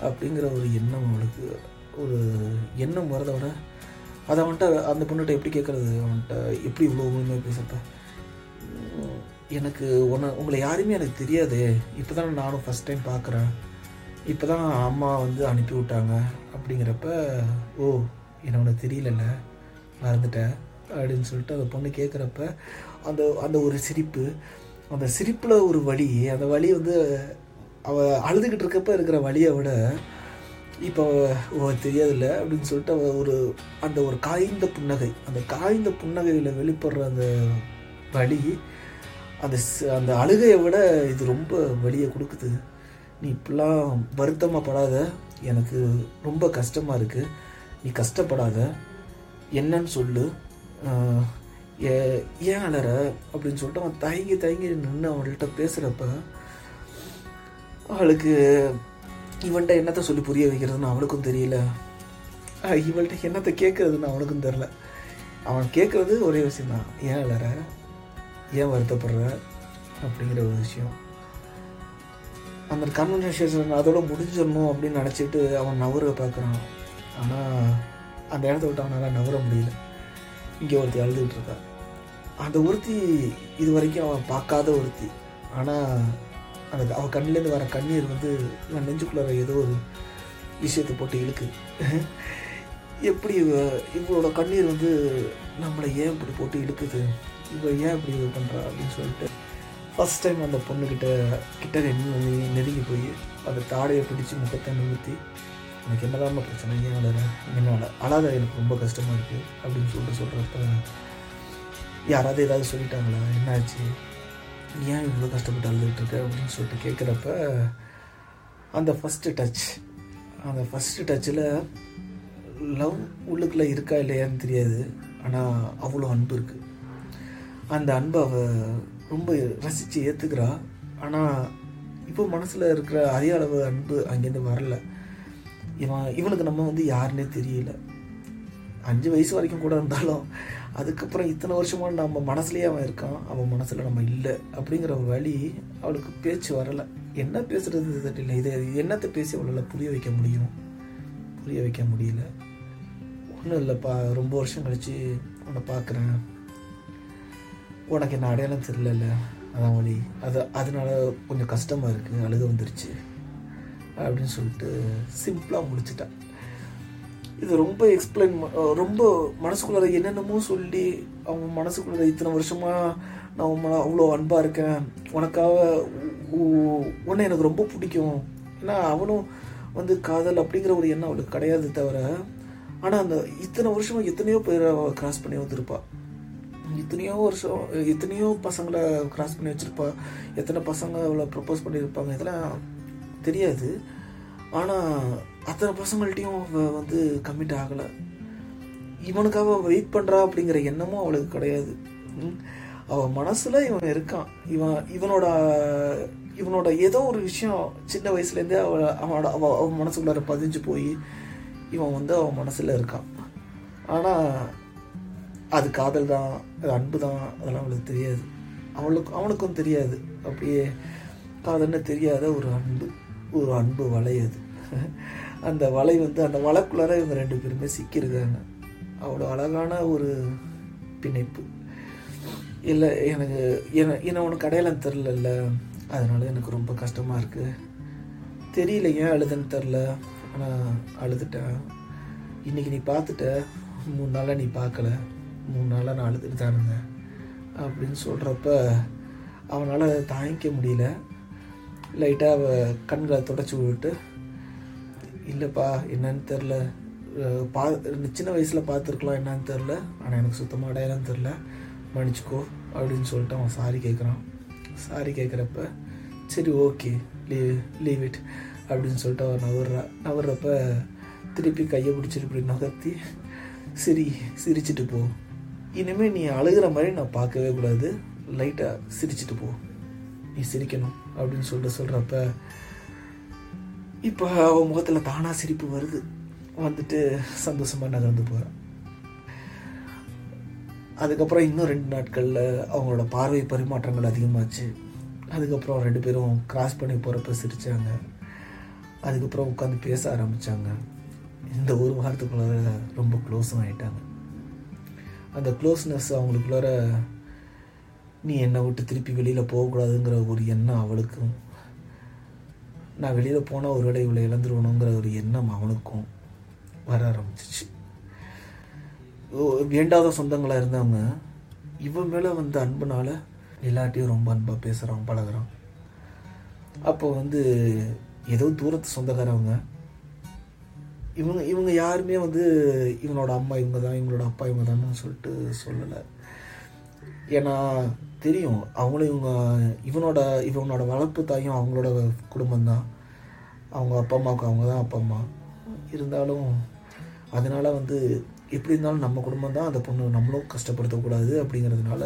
அப்படிங்கிற ஒரு எண்ணம் அவளுக்கு ஒரு எண்ணம் வரதை விட அதை அவன்கிட்ட அந்த பொண்ணுகிட்ட எப்படி கேட்குறது? அவன்கிட்ட எப்படி இவ்வளோ உரிமையாக பேசுகிறப்ப எனக்கு உன்னை உங்களை யாருமே எனக்கு தெரியாதே. இப்போ தான் நானும் ஃபஸ்ட் டைம் பார்க்குறேன் இப்போ தான் அம்மா வந்து அனுப்பி விட்டாங்க அப்படிங்கிறப்ப ஓ என்ன உனக்கு தெரியலல்ல மறந்துட்டேன் அப்படின்னு சொல்லிட்டு அந்த பொண்ணு கேட்குறப்ப அந்த அந்த ஒரு சிரிப்பு அந்த சிரிப்பில் ஒரு வழி அந்த வழி வந்து அவள் அழுதுகிட்டு இருக்கப்ப இருக்கிற வழியை விட இப்போ தெரியாதுல்ல அப்படின்னு சொல்லிட்டு அவ ஒரு அந்த ஒரு காய்ந்த புன்னகை அந்த காய்ந்த புன்னகையில் வெளிப்படுற அந்த வழி அந்த அந்த அழுகையை விட இது ரொம்ப வலியை கொடுக்குது. நீ இப்படிலாம் வருத்தமாக படாத. எனக்கு ரொம்ப கஷ்டமாக இருக்குது நீ கஷ்டப்படாத. என்னன்னு சொல்லு. ஏ- ஏன் அலற? அப்படின்னு சொல்லிட்டு அவன் தயங்கி தயங்கி நின்று அவள்கிட்ட பேசுகிறப்ப அவளுக்கு இவன்கிட்ட என்னத்தை சொல்லி புரிய வைக்கிறதுன்னு அவனுக்கும் தெரியல. இவள்கிட்ட என்னத்தை கேட்கறதுன்னு அவனுக்கும் தெரில அவன் கேட்குறது ஒரே விஷயம்தான். ஏன் இல்லற ஏன் வருத்தப்படுற? அப்படிங்கிற ஒரு விஷயம். அந்த கன்வர்சேஷன் அதோட முடிஞ்சிடணும் அப்படின்னு நினச்சிட்டு அவன் நவர பார்க்குறான். ஆனால் அந்த இடத்த விட்டு அவனால் நவர முடியல. இங்கே ஒருத்தி அழுதுகிட்டு இருக்கா. அந்த ஒருத்தி இது வரைக்கும் அவன் பார்க்காத ஒருத்தி. ஆனால் அந்த அவள் கண்ணிலேருந்து வர கண்ணீர் வந்து நான் நெஞ்சுக்குள்ளார ஏதோ ஒரு விஷயத்தை போட்டு இழுக்குது. எப்படி இவளோட கண்ணீர் வந்து நம்மளை ஏன் இப்படி போட்டு இழுக்குது? இவ ஏன் இப்படி இது பண்ணுறா அப்படின்னு சொல்லிட்டு ஃபஸ்ட் டைம் அந்த பொண்ணுக்கிட்ட கிட்ட நெருங்கி நெருங்கி போய் அந்த தாடையை பிடிச்சி முகத்தை நிமிர்த்தி எனக்கு என்னதான் பிரச்சனை? ஏன் அழற என்னால் அழாத எனக்கு ரொம்ப கஷ்டமாக இருக்குது அப்படின்னு சொல்லிட்டு சொல்கிறப்ப யாராவது ஏதாவது சொல்லிட்டாங்களா? என்னாச்சு ஏன் இவ்வளோ கஷ்டப்பட்டு அழுதுகிட்டு இருக்க அப்படின்னு சொல்லிட்டு கேட்குறப்ப அந்த ஃபஸ்ட்டு டச் அந்த ஃபஸ்ட்டு டச்சில் லவ் உள்ளுக்குள்ளே இருக்கா இல்லையான்னு தெரியாது. ஆனால் அவ்வளோ அன்பு இருக்குது அந்த அன்பை அவ ரொம்ப ரசித்து ஏற்றுக்கிறா ஆனால் இப்போ மனசில் இருக்கிற அதே அளவு அன்பு அங்கேருந்து வரல. இவன் இவனுக்கு நம்ம வந்து யாருன்னே தெரியல. அஞ்சு வயசு வரைக்கும் கூட இருந்தாலும் அதுக்கப்புறம் இத்தனை வருஷமா நம்ம மனசுலேயே அவன் இருக்கான். அவன் மனசில் நம்ம இல்லை அப்படிங்கிற ஒரு வழி அவளுக்கு பேச்சு வரலை. என்ன பேசுறது தெரியல. இதை என்னத்தை பேசி அவளால் புரிய வைக்க முடியும்? புரிய வைக்க முடியல. ஒன்றும் இல்லைப்பா. ரொம்ப வருஷம் கழிச்சு உன்னை பார்க்குறேன். உனக்கு என்ன அடையாளம் தெரியல அதான் வழி. அது அதனால கொஞ்சம் கஷ்டமாக இருக்குது அழுக வந்துருச்சு. அப்படின்னு சொல்லிட்டு சிம்பிளாக முடிச்சிட்டேன் இது ரொம்ப எக்ஸ்பிளைன் ரொம்ப மனசுக்குள்ளார என்னென்னமோ சொல்லி அவங்க மனசுக்குள்ளார இத்தனை வருஷமா நான் உன் அவ்வளோ அன்பாக இருக்கேன். உனக்காக உ- உன்னை எனக்கு ரொம்ப பிடிக்கும். ஏன்னா அவனும் வந்து காதல் அப்படிங்கிற ஒரு எண்ணம் அவளுக்கு கிடையாது தவிர ஆனால் அந்த இத்தனை வருஷமாக எத்தனையோ பேரை அவள் கிராஸ் பண்ணி வந்திருப்பா. எத்தனையோ வருஷம் எத்தனையோ பசங்களை கிராஸ் பண்ணி வச்சுருப்பாள் எத்தனை பசங்க அவளை ப்ரப்போஸ் பண்ணியிருப்பாங்க இதெல்லாம் தெரியாது. ஆனால் அத்தனை பசங்கள்ட்டையும் அவள் வந்து கம்மிட் ஆகலை. இவனுக்காக வெயிட் பண்ணுறா அப்படிங்கிற எண்ணமும் அவளுக்கு கிடையாது. அவள் மனசில் இவன் இருக்கான். இவன் இவனோட இவனோட ஏதோ ஒரு விஷயம் சின்ன வயசுலேருந்தே அவள் அவனோட அவ அவன் மனசுக்குள்ளார பதிஞ்சு போய் இவன் வந்து அவன் மனசில் இருக்கான். ஆனால் அது காதல் தான் அது அன்பு தான் அதெல்லாம் அவளுக்கு தெரியாது. அவளுக்கு அவனுக்கும் தெரியாது. அப்படியே காதல்னு தெரியாத ஒரு அன்பு ஒரு அன்பு வளையது. அந்த வலை வந்து அந்த வலைக்குள்ளார இவங்க ரெண்டு பேருமே சிக்கியிருக்காங்க. அவ்வளோ அழகான ஒரு பிணைப்பு. இல்லை எனக்கு என்ன என்ன ஒன்று கடையில் தெரிலல்ல அதனால எனக்கு ரொம்ப கஷ்டமாக இருக்குது தெரியல ஏன் அழுதுன்னு தெரில ஆனால் அழுதுட்டேன். இன்னைக்கு நீ பார்த்துட்ட. மூணு நாளாக நீ பார்க்கல. மூணு நாளாக நான் அழுதுட்டு தான் இருந்தேன். அப்படின்னு சொல்கிறப்ப அவனால் தாங்கிக்க முடியல. லைட்டாக அவள் கண்களை தொடச்சி விட்டு இல்லைப்பா என்னன்னு தெரில பா சின்ன வயசில் பார்த்துருக்கலாம் என்னன்னு தெரில ஆனால் எனக்கு சுத்தமாக அடையாளம் தெரில மன்னிச்சுக்கோ அப்படின்னு சொல்லிட்டு அவன் சாரி கேட்குறான் சாரி கேட்குறப்ப சரி ஓகே லீவ் லீவ் இட் அப்படின்னு சொல்லிட்டு அவன் நவர்றா நவர்றப்ப திருப்பி கையை பிடிச்சிட்டு இப்படி நகர்த்தி சிரி சிரிச்சிட்டு போ. இனிமேல் நீ அழுகிற மாதிரி நான் பார்க்கவே கூடாது. லைட்டாக சிரிச்சிட்டு போ. நீ சிரிக்கணும் அப்படின்னு சொல்லிட்டு சொல்கிறப்ப இப்போ அவன் முகத்தில் தானாக சிரிப்பு வருது. வந்துட்டு சந்தோஷமாக நகர்ந்து போகிறான் அதுக்கப்புறம் இன்னும் ரெண்டு நாட்களில் அவங்களோட பார்வை பரிமாற்றங்கள் அதிகமாச்சு. அதுக்கப்புறம் ரெண்டு பேரும் கிராஸ் பண்ணி போகிறப்ப சிரித்தாங்க அதுக்கப்புறம் உட்காந்து பேச ஆரம்பித்தாங்க இந்த ஒரு வாரத்துக்குள்ளார ரொம்ப க்ளோஸும் ஆகிட்டாங்க அந்த க்ளோஸ்னஸ் அவங்களுக்குள்ளார நீ என்னை விட்டு திருப்பி வெளியில் போகக்கூடாதுங்கிற ஒரு எண்ணம் அவளுக்கும் நான் வெளியில் போனால் ஒரு வேளை இவளை இழந்துருவணுங்கிற ஒரு எண்ணம் அவனுக்கும் வர ஆரம்பிச்சிச்சு. வேண்டாத சொந்தங்களாக இருந்தவங்க இவன் மேலே வந்த அன்புனால எல்லாட்டையும் ரொம்ப அன்பாக பேசுகிறான் பழகிறான் அப்போ வந்து ஏதோ தூரத்து சொந்தக்காரவங்க இவங்க இவங்க யாருமே வந்து இவனோட அம்மா இவங்க தான் இவங்களோட அப்பா இவங்க தான் சொல்லிட்டு சொல்லலை. ஏன்னா தெரியும். அவங்களும் இவங்க இவனோட இவனோட வளர்ப்பு தாயும் அவங்களோட குடும்பம் தான் அவங்க அப்பா அம்மாவுக்கு அவங்க தான் அப்பா அம்மா. இருந்தாலும் அதனால் வந்து எப்படி இருந்தாலும் நம்ம குடும்பம் தான் அந்த பொண்ணு நம்மளும் கஷ்டப்படுத்தக்கூடாது அப்படிங்கிறதுனால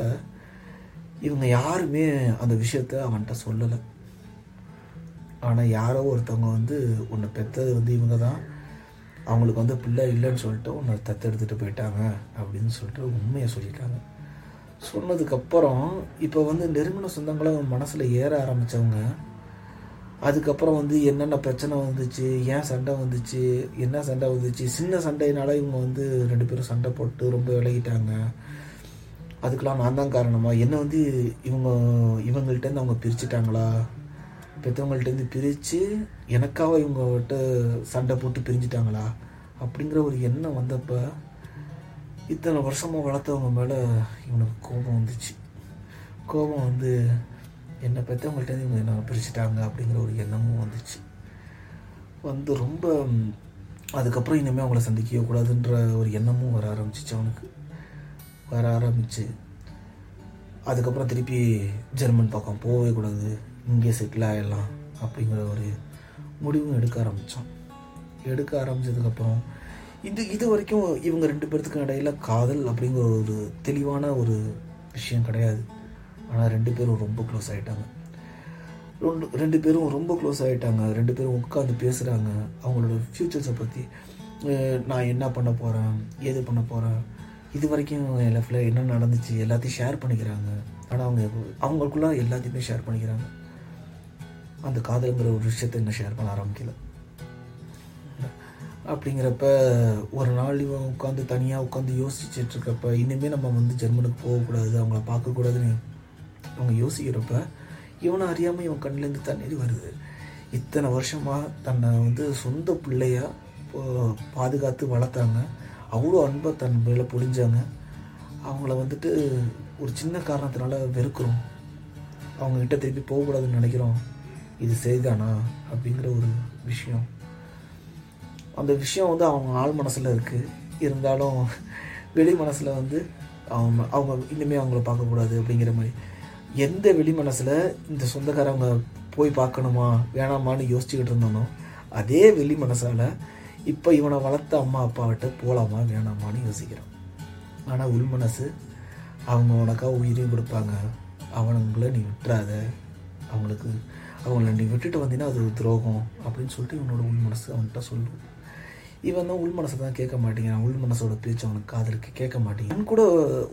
இவங்க யாருமே அந்த விஷயத்த அவன்கிட்ட சொல்லலை. ஆனால் யாரோ ஒருத்தவங்க வந்து உன்னை பெற்றது வந்து இவங்க தான் அவங்களுக்கு வந்து பிள்ளை இல்லைன்னு சொல்லிட்டு உன்னை தத்தெடுத்துட்டு போயிட்டாங்க அப்படின்னு சொல்லிட்டு உண்மையை சொல்லிட்டாங்க. சொன்னதுக்கப்புறம் இப்போ வந்து நெருங்கின சொந்தங்களும் மனசில் ஏற ஆரம்பித்தவங்க அதுக்கப்புறம் வந்து என்னென்ன பிரச்சனை வந்துச்சு ஏன் சண்டை வந்துச்சு என்ன சண்டை வந்துச்சு சின்ன சண்டையினால இவங்க வந்து ரெண்டு பேரும் சண்டை போட்டு ரொம்ப விலகிட்டாங்க. அதுக்கெலாம் நான் தான் காரணமா? என்ன வந்து இவங்க இவங்கள்ட்டேருந்து அவங்க பிரிச்சுட்டாங்களா? பெற்றவங்கள்ட்டேருந்து பிரித்து எனக்காக இவங்ககிட்ட சண்டை போட்டு பிரிஞ்சுட்டாங்களா? அப்படிங்கிற ஒரு எண்ணம் வந்தப்போ இத்தனை வருஷமாக வளர்த்தவங்க மேலே இவனுக்கு கோபம் வந்துச்சு. கோபம் வந்து என்னை பெற்றவங்கள்ட்ட இவங்க என்ன பிரிச்சுட்டாங்க அப்படிங்கிற ஒரு எண்ணமும் வந்துச்சு. வந்து ரொம்ப அதுக்கப்புறம் இனிமேல் அவங்கள சந்திக்கவே கூடாதுன்ற ஒரு எண்ணமும் வர ஆரம்பிச்சிச்சு அவனுக்கு. வர ஆரம்பிச்சு அதுக்கப்புறம் திருப்பி ஜெர்மன் பக்கம் போகவே கூடாது இங்கே செட்டில் ஆகிடலாம் அப்படிங்கிற ஒரு முடிவும் எடுக்க ஆரம்பித்தான் எடுக்க ஆரம்பிச்சதுக்கப்புறம் இது இது வரைக்கும் இவங்க ரெண்டு பேர்த்துக்கும் இடையில காதல் அப்படிங்கிற ஒரு தெளிவான ஒரு விஷயம் கிடையாது. ஆனால் ரெண்டு பேரும் ரொம்ப க்ளோஸ் ஆகிட்டாங்க ரெண்டு ரெண்டு பேரும் ரொம்ப க்ளோஸ் ஆகிட்டாங்க ரெண்டு பேரும் உட்காந்து பேசுகிறாங்க அவங்களோட ஃப்யூச்சர்ஸை பற்றி நான் என்ன பண்ண போகிறேன் ஏது பண்ண போகிறேன் இது வரைக்கும் என் லைஃப்பில் என்ன நடந்துச்சு? எல்லாத்தையும் ஷேர் பண்ணிக்கிறாங்க. ஆனால் அவங்க அவங்களுக்குள்ள எல்லாத்தையுமே ஷேர் பண்ணிக்கிறாங்க. அந்த காதலுங்கிற ஒரு விஷயத்தை என்ன ஷேர் பண்ண ஆரம்பிக்கல. அப்படிங்கிறப்ப ஒரு நாள் இவன் உட்காந்து தனியாக உட்காந்து யோசிச்சுட்டு இருக்கப்ப இனிமேல் நம்ம வந்து ஜெர்மனுக்கு போகக்கூடாது அவங்கள பார்க்கக்கூடாதுன்னு அவங்க யோசிக்கிறப்ப இவனை அறியாமல் இவன் கண்ணிலேருந்து தண்ணீர் வருது. இத்தனை வருஷமாக தன்னை வந்து சொந்த பிள்ளையாக பாதுகாத்து வளர்த்தாங்க. அவ்வளோ அன்பை தன் மேலே பொழிஞ்சாங்க. அவங்கள வந்துட்டு ஒரு சின்ன காரணத்தினால வெறுக்கிறோம். அவங்கக்கிட்ட திருப்பி போகக்கூடாதுன்னு நினைக்கிறோம். இது சரிதானா அப்படிங்கிற ஒரு விஷயம். அந்த விஷயம் வந்து அவங்க ஆள் மனசில் இருக்குது இருந்தாலும் வெளி மனசில் வந்து அவங்க அவங்க இனிமேல் அவங்கள பார்க்கக்கூடாது அப்படிங்கிற மாதிரி. எந்த வெளி மனசில் இந்த சொந்தக்காரவங்க போய் பார்க்கணுமா வேணாமான்னு யோசிச்சுக்கிட்டு இருந்தானோ அதே வெளி மனசால் இப்போ இவனை வளர்த்த அம்மா அப்பாவிட்ட போகலாமா வேணாமான்னு யோசிக்கிறான். ஆனால் உள் மனசு அவங்க உனக்காக உயிரையும் கொடுப்பாங்க. அவனுங்களை நீ விட்டுறாத. அவங்களுக்கு அவங்கள நீ விட்டுட்டு வந்தீங்கன்னா அது ஒரு துரோகம் அப்படின்னு சொல்லிட்டு இவனோட உள் மனசு அவன்கிட்ட சொல்லுவோம் இவன் தான் உள் மனசை தான் கேட்க மாட்டேங்கிறான். உள் மனசோட பேச்சு அவனுக்கு காதலுக்கு கேட்க மாட்டேங்கிறான் கூட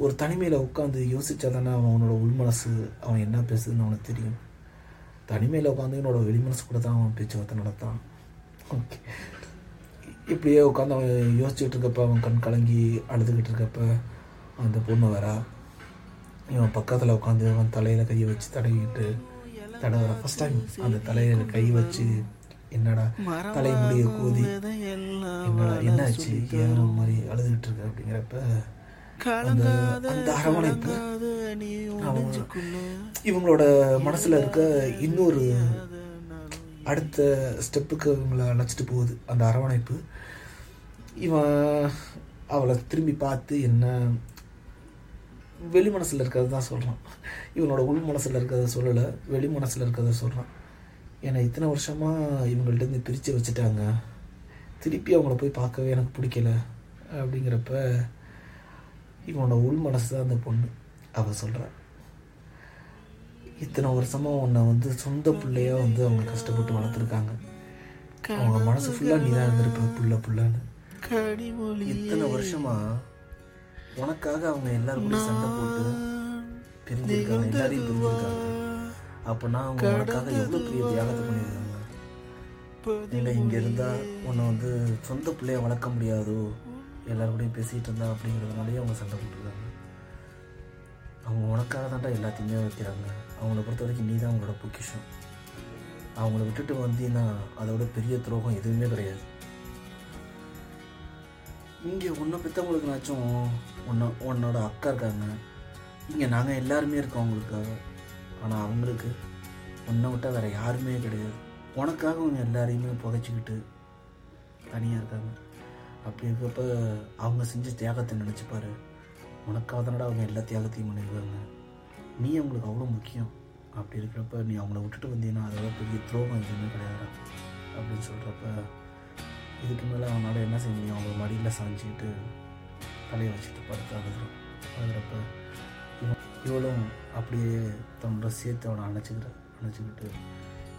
ஒரு தனிமையில் உட்காந்து யோசிச்சா தானே அவனோட உள் மனசு அவன் என்ன பேசுதுன்னு அவனுக்கு தெரியும். தனிமையில் உட்காந்து என்னோட வெளி மனசு கூட தான் அவன் பேச்சுவார்த்தை நடத்தான். ஓகே. இப்படியே உட்காந்து அவன் யோசிச்சுட்டு இருக்கப்ப அவன் கண் கலங்கி அழுதுகிட்டு இருக்கப்ப அந்த பொண்ணு வரா. இவன் பக்கத்தில் உட்காந்து அவன் தலையில் கையை வச்சு தடவிக்கிட்டு தடவை ஃபர்ஸ்ட் டைம் அந்த தலையில் கை வச்சு என்னடா தலைமுடியை கோதி என்னடா என்னாச்சு? ஒரு மாதிரி அழுதுகிட்டு இருக்க அப்படிங்கிறப்ப அந்த அரவணைப்பு இவங்களோட மனசுல இருக்க இன்னொரு அடுத்த ஸ்டெப்புக்கு இவங்களை அழைச்சிட்டு போகுது அந்த அரவணைப்பு. இவன் அவளை திரும்பி பார்த்து என்ன வெளி மனசில் இருக்கிறது தான் சொல்கிறான் இவனோட உள் மனசில் இருக்கிறத சொல்லலை வெளி மனசில் இருக்கிறத சொல்கிறான் என்னை இத்தனை வருஷமாக இவங்கள்ட்ட இருந்து பிரித்து வச்சுட்டாங்க. திருப்பி அவங்கள போய் பார்க்கவே எனக்கு பிடிக்கல. அப்படிங்கிறப்ப இவனோட உள் மனசு தான் அந்த பொண்ணு. அவ சொல்கிறா இத்தனை வருஷமாக உன்னை வந்து சொந்த பிள்ளையா வந்து அவங்க கஷ்டப்பட்டு வளர்த்துருக்காங்க. அவங்க மனசு ஃபுல்லாக நீ தான் இருந்திருப்ப புள்ள புள்ளன்னு. இத்தனை வருஷமா உனக்காக அவங்க எல்லாரும் கூட சண்டை போட்டு பிரிஞ்சிருக்காங்க எல்லாரையும் பிரிஞ்சிருக்காங்க. அப்படின்னா அவங்க உனக்காக எவ்வளோ பெரிய தியாகத்தை பண்ணியிருக்காங்க? இல்லை இங்கே இருந்தால் உன்னை வந்து சொந்த பிள்ளைய வளர்க்க முடியாதோ? எல்லாருக்கூடையும் பேசிகிட்டு இருந்தா அப்படிங்கிறதுனாலே அவங்க சண்டை போட்டுருக்காங்க. அவங்க உனக்காக தான்டா எல்லாத்தையுமே வைக்கிறாங்க அவங்கள பொறுத்த வரைக்கும் நீ தான் அவங்களோட பொக்கிஷம். அவங்கள விட்டுட்டு வந்தீங்கன்னா அதோட பெரிய துரோகம் எதுவுமே கிடையாது. இங்கே உன்னை பெற்றவங்களுக்குனாச்சும் உன்ன உன்னோட அக்கா இருக்காங்க. இங்கே நாங்கள் எல்லாருமே இருக்கோம் அவங்களுக்காக. ஆனால் அவங்களுக்கு உன்னை விட்டால் வேறு யாருமே கிடையாது. உனக்காக அவங்க எல்லாரையுமே புதைச்சிக்கிட்டு தனியாக இருக்காங்க. அப்படி இருக்கப்ப அவங்க செஞ்ச தியாகத்தை நினச்சிப்பாரு உனக்காக தானடா அவங்க எல்லா தியாகத்தையும் பண்ணியிருக்காங்க. நீ அவங்களுக்கு அவ்வளோ முக்கியம். அப்படி இருக்கிறப்ப நீ அவங்கள விட்டுட்டு வந்தீங்கன்னா அதோட பெரிய துரோகம் எதுவுமே கிடையாது அப்படின்னு சொல்கிறப்ப இதுக்கு மேலே அவனால் என்ன செய்ய முடியும்? அவங்க மடியில் சாஞ்சிக்கிட்டு தலையை வச்சுட்டு படுத்து அழுதுறோம் அழுகிறப்ப இவன் இவளும் அப்படியே தன்னோட சேர்த்து அவனை அணைச்சிக்கிற அணைச்சிக்கிட்டு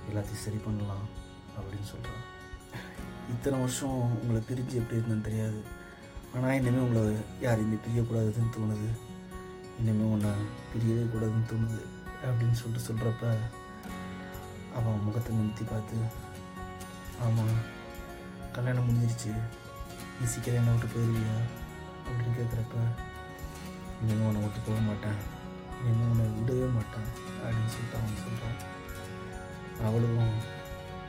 எல்லாத்தையும் சரி பண்ணலாம் அப்படின்னு சொல்கிறான் இத்தனை வருஷம் உங்களை பிரிஞ்சு எப்படி இருந்தேன்னு தெரியாது. ஆனால் இனிமேல் உங்களை யாரையுமே பிரியக்கூடாதுன்னு தோணுது. இனிமேல் உன்னை பிரியவே கூடாதுன்னு தோணுது அப்படின்னு சொல்லிட்டு சொல்கிறப்ப அவன் முகத்தை நிறுத்தி பார்த்து ஆமாம் கல்யாணம் முடிஞ்சிருச்சு. நீ சீக்கிரம் என்னை விட்டு போயிருவியா? அப்படின்னு கேட்குறப்ப இனிமேல் உன்னை விட்டு போக மாட்டேன். என்ன உன்னை விடவே மாட்டேன் அப்படின்னு சொல்லிட்டு அவன் சொல்கிறான் அவளும்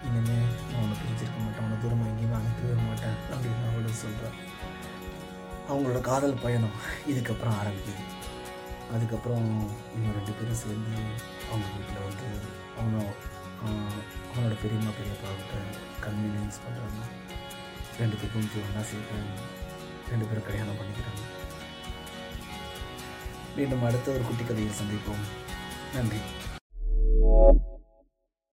இனிமேல் நான் உன்னை பிரிச்சிருக்க மாட்டேன். அவனை தூரமாக எங்கேயுமே அனுப்பவே மாட்டேன் அப்படின்னு அவளும் சொல்கிறான் அவங்களோட காதல் பயணம் இதுக்கப்புறம் ஆரம்பிக்குது. அதுக்கப்புறம் இவங்க ரெண்டு பேரும் சேர்ந்து அவங்க வீட்டில் வந்து அவனை அவனோட பெரியம்மா பெரியப்பாவிட்ட கன்வீனியன்ஸ் பண்ணுறாங்க ரெண்டு பேருக்கும் கொஞ்சம் ஒன்றா சேர்த்து ரெண்டு பேரும் கல்யாணம் பண்ணிக்கிறாங்க. மீண்டும் அடுத்த ஒரு குட்டி கதையில் சந்திப்போம். நன்றி.